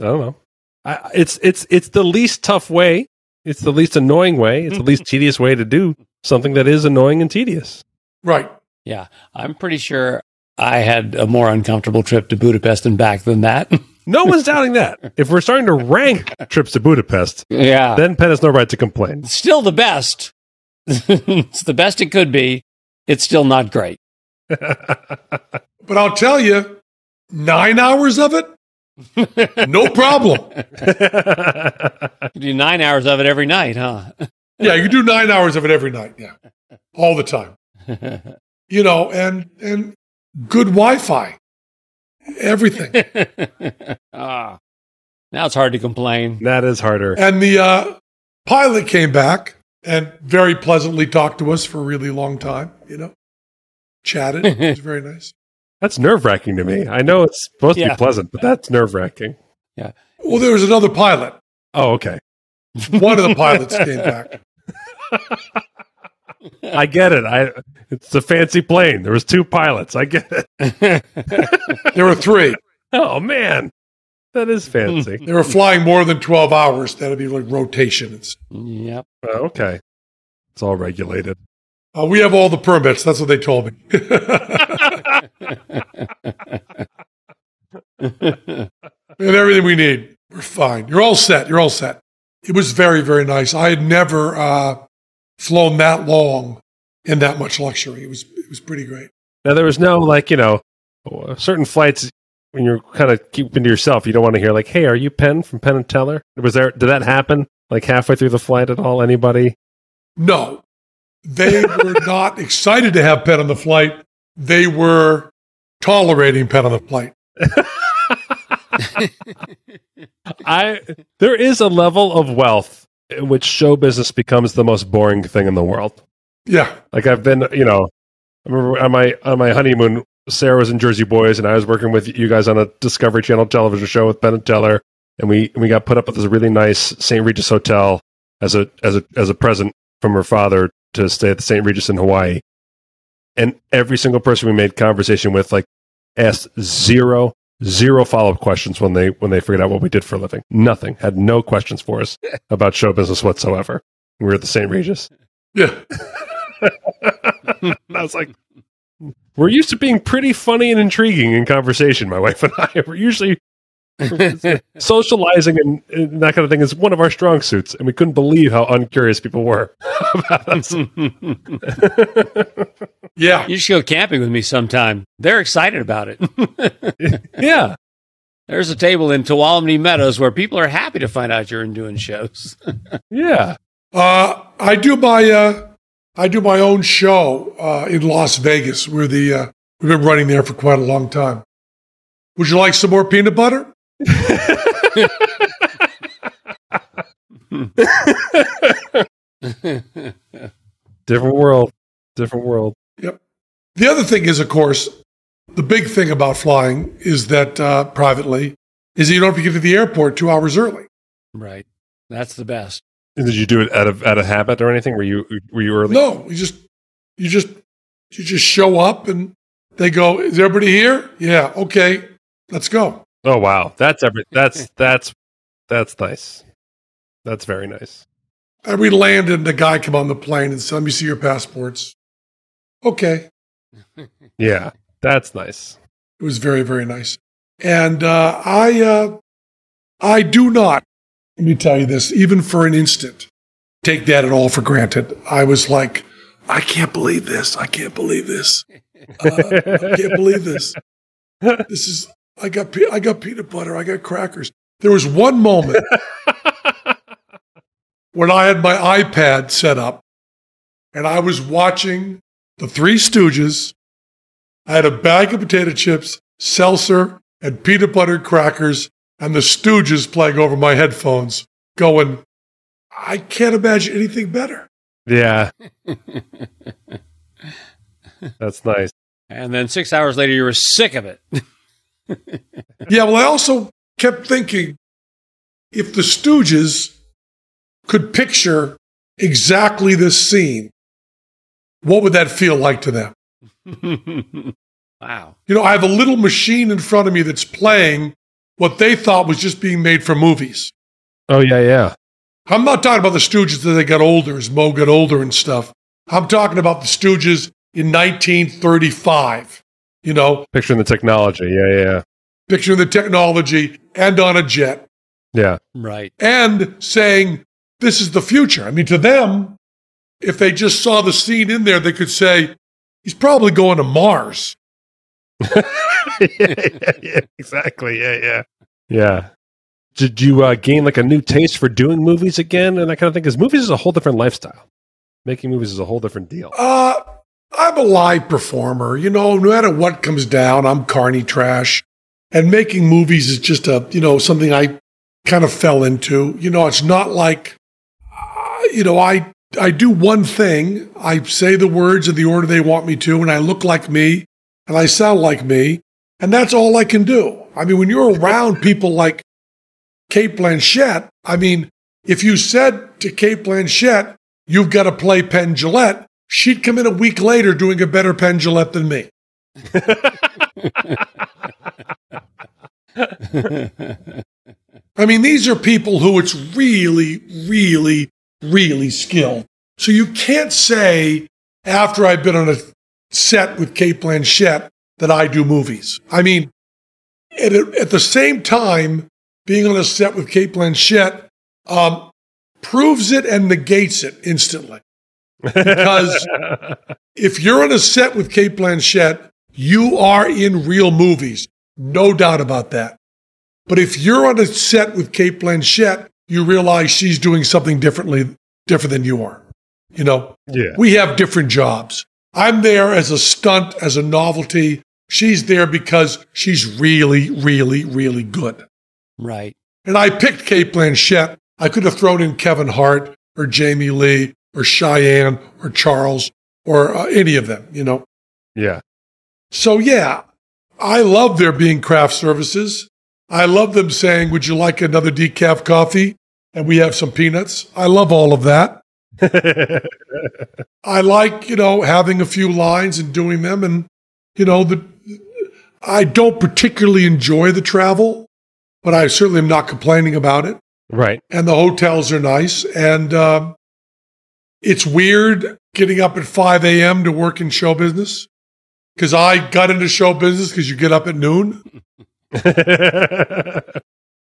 I don't know. I, it's it's it's the least tough way. It's the least annoying way. It's the least tedious way to do something that is annoying and tedious. Right. yeah, I'm pretty sure I had a more uncomfortable trip to Budapest and back than that. No one's doubting that. If we're starting to rank trips to Budapest, yeah. then Penn has no right to complain. still the best. it's the best it could be. It's still not great. But I'll tell you, nine hours of it, no problem. You do nine hours of it every night, huh? Yeah, you do nine hours of it every night. Yeah, all the time. You know, and and good Wi-Fi, everything. ah, now it's hard to complain. that is harder. And the uh, pilot came back and very pleasantly talked to us for a really long time. You know, chatted. It was very nice. That's nerve wracking to me. I know it's supposed to be pleasant, but that's nerve wracking. Yeah. Well, there was another pilot. Oh, okay. One of the pilots came back. I get it. I it's a fancy plane. There was two pilots. I get it. There were three. Oh man, that is fancy. They were flying more than twelve hours. That'd be like rotations. Yep. Oh, okay, it's all regulated. Uh, we have all the permits. That's what they told me. and everything we need. We're fine. You're all set. You're all set. It was very, very nice. I had never uh, flown that long in that much luxury. It was it was pretty great. Now there was no like you know certain flights when you're kind of keeping to yourself. You don't want to hear like, "Hey, are you Penn from Penn and Teller?" Was there? Did that happen like halfway through the flight at all? Anybody? No, they were not excited to have Pet on the flight. They were tolerating Pet on the flight. I there is a level of wealth in which show business becomes the most boring thing in the world. Yeah, Like I've been, you know, I remember on my on my honeymoon, Sarah was in Jersey Boys, and I was working with you guys on a Discovery Channel television show with Penn and Teller, and we we got put up at this really nice St. Regis hotel as a as a as a present from her father to stay at the St. Regis in Hawaii. And every single person we made conversation with, like, asked zero zero follow up questions when they when they figured out what we did for a living. Nothing. Had no questions for us about show business whatsoever. We were at the St. Regis. yeah. I was like, we're used to being pretty funny and intriguing in conversation, my wife and I. We're usually socializing and, and that kind of thing is one of our strong suits. And we couldn't believe how uncurious people were about us. Yeah. You should go camping with me sometime. They're excited about it. Yeah. There's a table in Tuolumne Meadows where people are happy to find out you're in doing shows. Yeah. Uh, I do my uh, I do my own show uh, in Las Vegas. We're the uh, we've been running there for quite a long time. Would you like some more peanut butter? Different world. Different world. Yep. The other thing is, of course, the big thing about flying is that uh, privately is that you don't have to get to the airport two hours early. right. That's the best. And did you do it out of out of habit or anything? Were you were you early? No, you just you just you just show up and they go, "Is everybody here?" Yeah, okay, let's go. Oh wow, that's every that's that's that's nice. That's very nice. And we landed, and the guy come on the plane and said, "Let me see your passports." Okay, Yeah, that's nice. it was very very nice, and uh, I uh, I do not. Let me tell you this, even for an instant, take that at all for granted. I was like, I can't believe this. I can't believe this. Uh, I can't believe this. This is I got pe- I got peanut butter. I got crackers. There was one moment when I had my iPad set up and I was watching the Three Stooges. I had a bag of potato chips, seltzer, and peanut butter crackers, and the Stooges playing over my headphones, going, I can't imagine anything better. Yeah, that's nice. And then six hours later, you were sick of it. Yeah, well, I also kept thinking if the Stooges could picture exactly this scene, what would that feel like to them? wow. You know, I have a little machine in front of me that's playing what they thought was just being made for movies. Oh yeah, yeah. I'm not talking about the Stooges as they got older, as Moe got older and stuff. I'm talking about the Stooges in 1935. You know, Picturing the technology. Yeah, yeah, picturing the technology and on a jet yeah. Right. and saying, this is the future. I mean, to them, if they just saw the scene in there, they could say, he's probably going to Mars. yeah, yeah, yeah, exactly. Yeah, yeah, yeah. Did you uh, gain like a new taste for doing movies again and that kind of thing? Because movies is a whole different lifestyle. Making movies is a whole different deal. Uh, I'm a live performer. You know, no matter what comes down, I'm carny trash. And making movies is just a, you know, something I kind of fell into. You know, it's not like, uh, you know, I, I do one thing. I say the words in the order they want me to, and I look like me, and I sound like me, and that's all I can do. I mean, when you're around people like Cate Blanchett, I mean, if you said to Cate Blanchett, you've got to play Penn Jillette, she'd come in a week later doing a better Penn Jillette than me. I mean, these are people who it's really, really, really skilled. So you can't say after I've been on a set with Cate Blanchett that I do movies. I mean, at, at the same time, being on a set with Cate Blanchett um, proves it and negates it instantly. Because if you're on a set with Cate Blanchett, you are in real movies. No doubt about that. But if you're on a set with Cate Blanchett, you realize she's doing something differently, different than you are. You know, yeah. we have different jobs. I'm there as a stunt, as a novelty. She's there because she's really, really, really good. Right. And I picked Cate Blanchett. I could have thrown in Kevin Hart or Jamie Lee or Cheyenne or Charles or uh, any of them, you know. Yeah. So yeah, I love there being craft services. I love them saying, "Would you like another decaf coffee?" And we have some peanuts. I love all of that. I like, you know, having a few lines and doing them. And, you know, the, I don't particularly enjoy the travel, but I certainly am not complaining about it. right. And the hotels are nice. And um, it's weird getting up at 5 a.m. to work in show business because I got into show business because you get up at noon.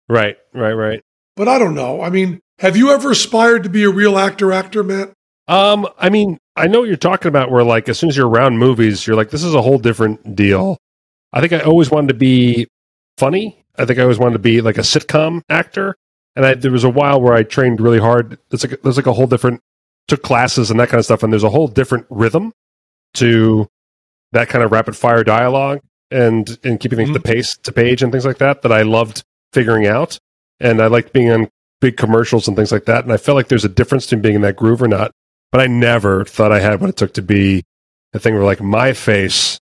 right. Right. Right. But I don't know. I mean, have you ever aspired to be a real actor, actor, Matt? Um, I mean, I know what you're talking about. Where like as soon as you're around movies, you're like, this is a whole different deal. I think I always wanted to be funny. I think I always wanted to be like a sitcom actor. And I, there was a while where I trained really hard. It's like there's like a whole different took classes and that kind of stuff, and there's a whole different rhythm to that kind of rapid fire dialogue and and keeping things Mhm. to pace to page and things like that that I loved figuring out. And I liked being on big commercials and things like that. And I felt like there's a difference between being in that groove or not. But I never thought I had what it took to be a thing where like my face,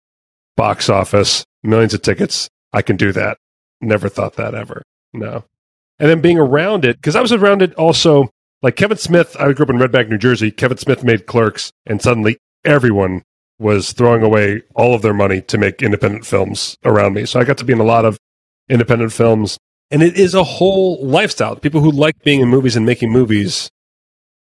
box office, millions of tickets, I can do that. Never thought that ever. No. And then being around it, because I was around it also, like Kevin Smith, I grew up in Red Bank, New Jersey. Kevin Smith made clerks, and suddenly everyone was throwing away all of their money to make independent films around me. So I got to be in a lot of independent films. And it is a whole lifestyle. People who like being in movies and making movies,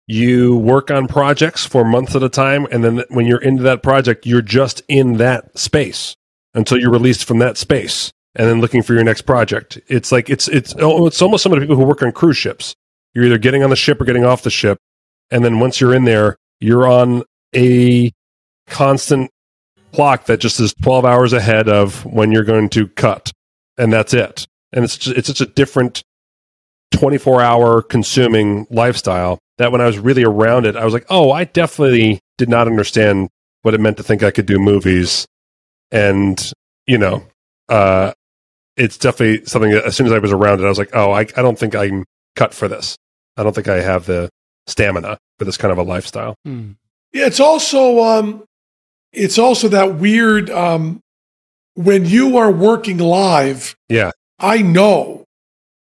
you work on projects for months at a time. And then when you're into that project, you're just in that space until you're released from that space and then looking for your next project. It's like, it's, it's, oh, it's almost some of the people who work on cruise ships. You're either getting on the ship or getting off the ship. And then once you're in there, you're on a constant clock that just is 12 hours ahead of when you're going to cut. And that's it. And it's just, it's such a different 24 hour consuming lifestyle that when I was really around it, I was like, oh, I definitely did not understand what it meant to think I could do movies. And, you know, uh, it's definitely something that as soon as I was around it, I was like, oh, I, I don't think I'm cut for this. I don't think I have the stamina for this kind of a lifestyle. Hmm. Yeah, it's also um, it's also that weird um, when you are working live. Yeah. I know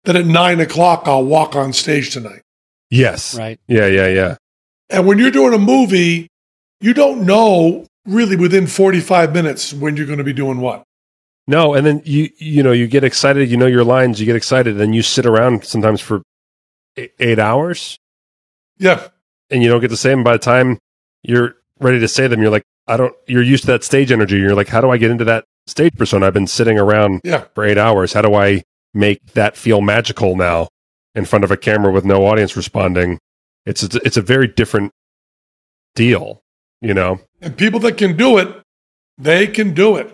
that at nine o'clock I'll walk on stage tonight, Yes. Right. Yeah, yeah, yeah. and when you're doing a movie, you don't know really within forty five minutes when you're going to be doing what. No, and then you you know you get excited, you know your lines, you get excited, and you sit around sometimes for eight, hours, Yeah, and you don't get to say them. By the time you're ready to say them, you're like, I don't. You're used to that stage energy. You're like, how do I get into that stage persona? I've been sitting around yeah. for eight hours. How do I make that feel magical now in front of a camera with no audience responding? It's it's, it's a very different deal, you know. And people that can do it, they can do it.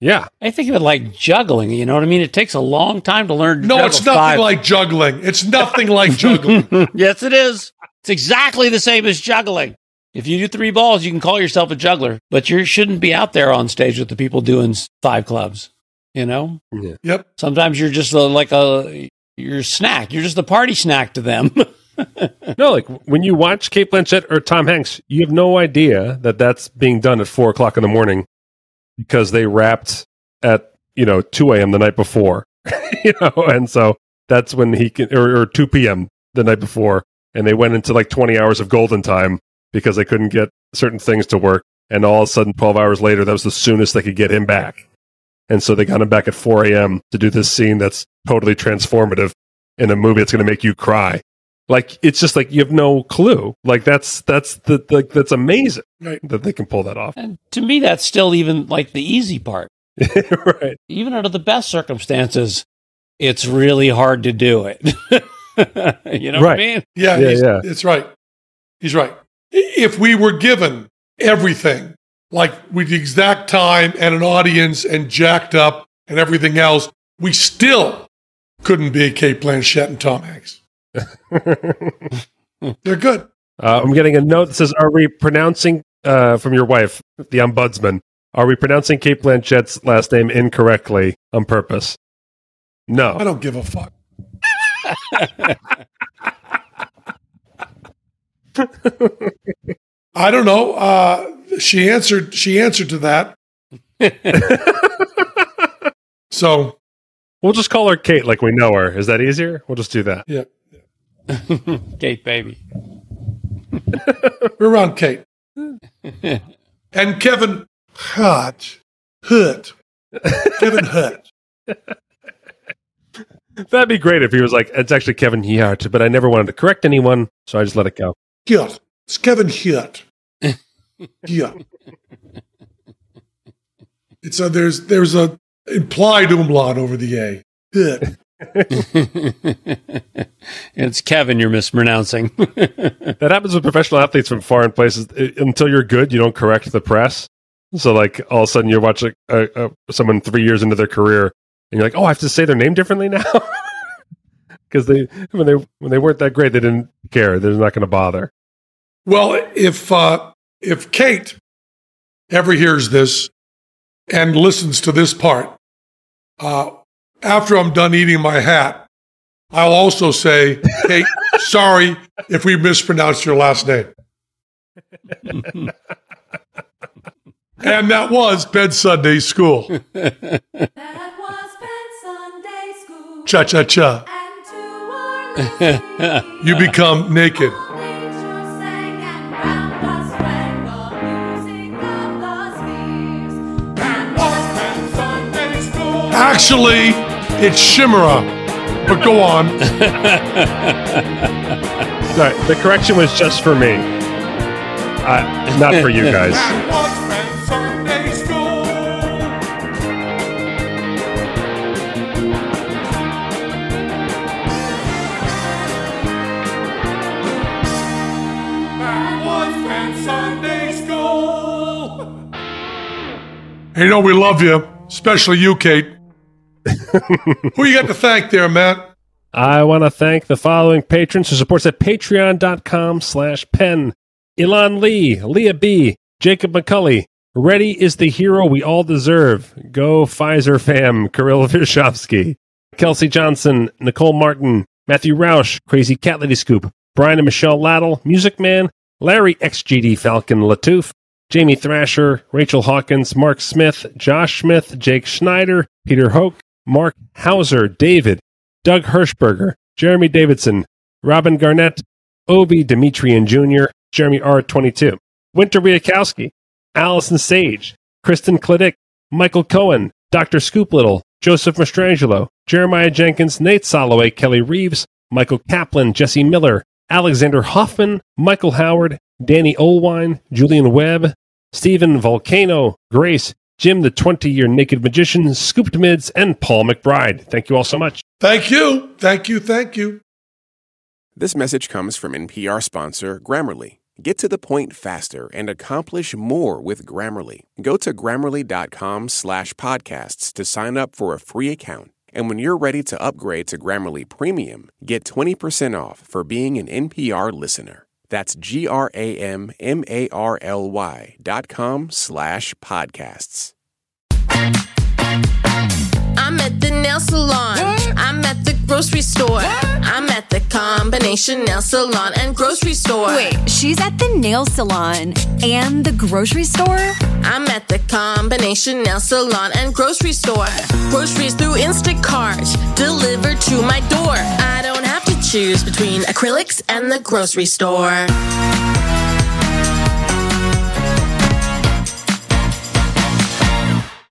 Yeah, I think of it like juggling. You know what I mean? It takes a long time to learn. To No, juggle it's nothing five- like juggling. It's nothing like juggling. yes, it is. It's exactly the same as juggling. If you do three balls, you can call yourself a juggler, but you shouldn't be out there on stage with the people doing five clubs. You know, Yeah. Yep. sometimes you're just a, like a you're a snack. You're just a party snack to them. no, like when you watch Cate Blanchett or Tom Hanks, you have no idea that that's being done at four o'clock in the morning because they wrapped at you know two a.m. the night before, you know, and so that's when he can or, or two p.m. the night before, and they went into like twenty hours of golden time because they couldn't get certain things to work, and all of a sudden, twelve hours later, that was the soonest they could get him back, and so they got him back at four a.m. to do this scene that's totally transformative in a movie that's going to make you cry like it's just like you have no clue like that's that's the like that's amazing Right. that they can pull that off and to me, that's still even like the easy part. right Even under the best circumstances, it's really hard to do it. you know what I mean? Yeah, Yeah, yeah. it's right. He's right. If we were given everything, like with the exact time and an audience and jacked up and everything else, we still couldn't be Cate Blanchett and Tom Hanks. They're good. uh, i'm getting a note that says are we pronouncing uh, from your wife the ombudsman are we pronouncing cate blanchett's last name incorrectly on purpose No, I don't give a fuck. I don't know. Uh, she answered. She answered to that. So we'll just call her kate like we know her is that easier we'll just do that yeah, Cate, baby. we're around Cate and Kevin Hurt. Hurt. Kevin Hurt. that'd be great if he was like it's actually kevin Hart, but i never wanted to correct anyone so i just let it go Hurt. It's Kevin Hurt. Yeah. It's a there's there's a implied umlaut over the A. Hurt. it's Kevin you're mispronouncing. That happens with professional athletes from foreign places. I- until you're good, you don't correct the press. So, like, all of a sudden, you're watching uh, uh, someone three years into their career, and you're like, "Oh, I have to say their name differently now," because they when they when they weren't that great, they didn't care. They're not going to bother. Well, if uh, if Kate ever hears this and listens to this part, uh, after I'm done eating my hat, I'll also say, Cate, sorry if we mispronounced your last name. and that was Bed Sunday School. That was Penn Sunday School. Cha cha cha. And to our You become naked. nature sang and round us rang the music of the spheres. That was Penn Sunday School. Actually, it's Shimera. But go on. Sorry, the correction was just for me, uh, not for you guys. Hey, you know we love you, especially you, Cate. Who you got to thank there, Matt? I want to thank the following patrons who supports at patreon.com slash pen. Elon Lee, Leah B, Jacob McCulley. Reddy is the hero we all deserve. Go Pfizer fam, Kirill Vishovsky. Kelsey Johnson, Nicole Martin, Matthew Roush, Crazy Cat Lady Scoop, Brian and Michelle Laddle, Music Man, Larry XGD Falcon Latouf, Jamie Thrasher, Rachel Hawkins, Mark Smith, Josh Smith, Jake Schneider, Peter Hoke, Mark Hauser, David, Doug Hirschberger, Jeremy Davidson, Robin Garnett, Obi Demetrian Jr., Jeremy R22, Winter Wiakowski, Allison Sage, Kristen Klidick, Michael Cohen, Dr. Scoop Little, Joseph Mastrangelo, Jeremiah Jenkins, Nate Soloway, Kelly Reeves, Michael Kaplan, Jesse Miller, Alexander Hoffman, Michael Howard, Danny Olwine, Julian Webb, Stephen Volcano, Grace, Jim the 20 year naked magician, Scooped Mids, and Paul McBride. Thank you all so much. Thank you. Thank you. Thank you. This message comes from NPR sponsor Grammarly. Get to the point faster and accomplish more with Grammarly. Go to grammarly.com slash podcasts to sign up for a free account. And when you're ready to upgrade to Grammarly Premium, get 20% off for being an NPR listener. That's G R A M M A R L Y dot com slash podcasts. I'm at the nail salon. I'm at the grocery store. I'm at the combination nail salon and grocery store. Wait, she's at the nail salon and the grocery store? I'm at the combination nail salon and grocery store. Groceries through Instacart delivered to my door. I don't have to choose between acrylics and the grocery store.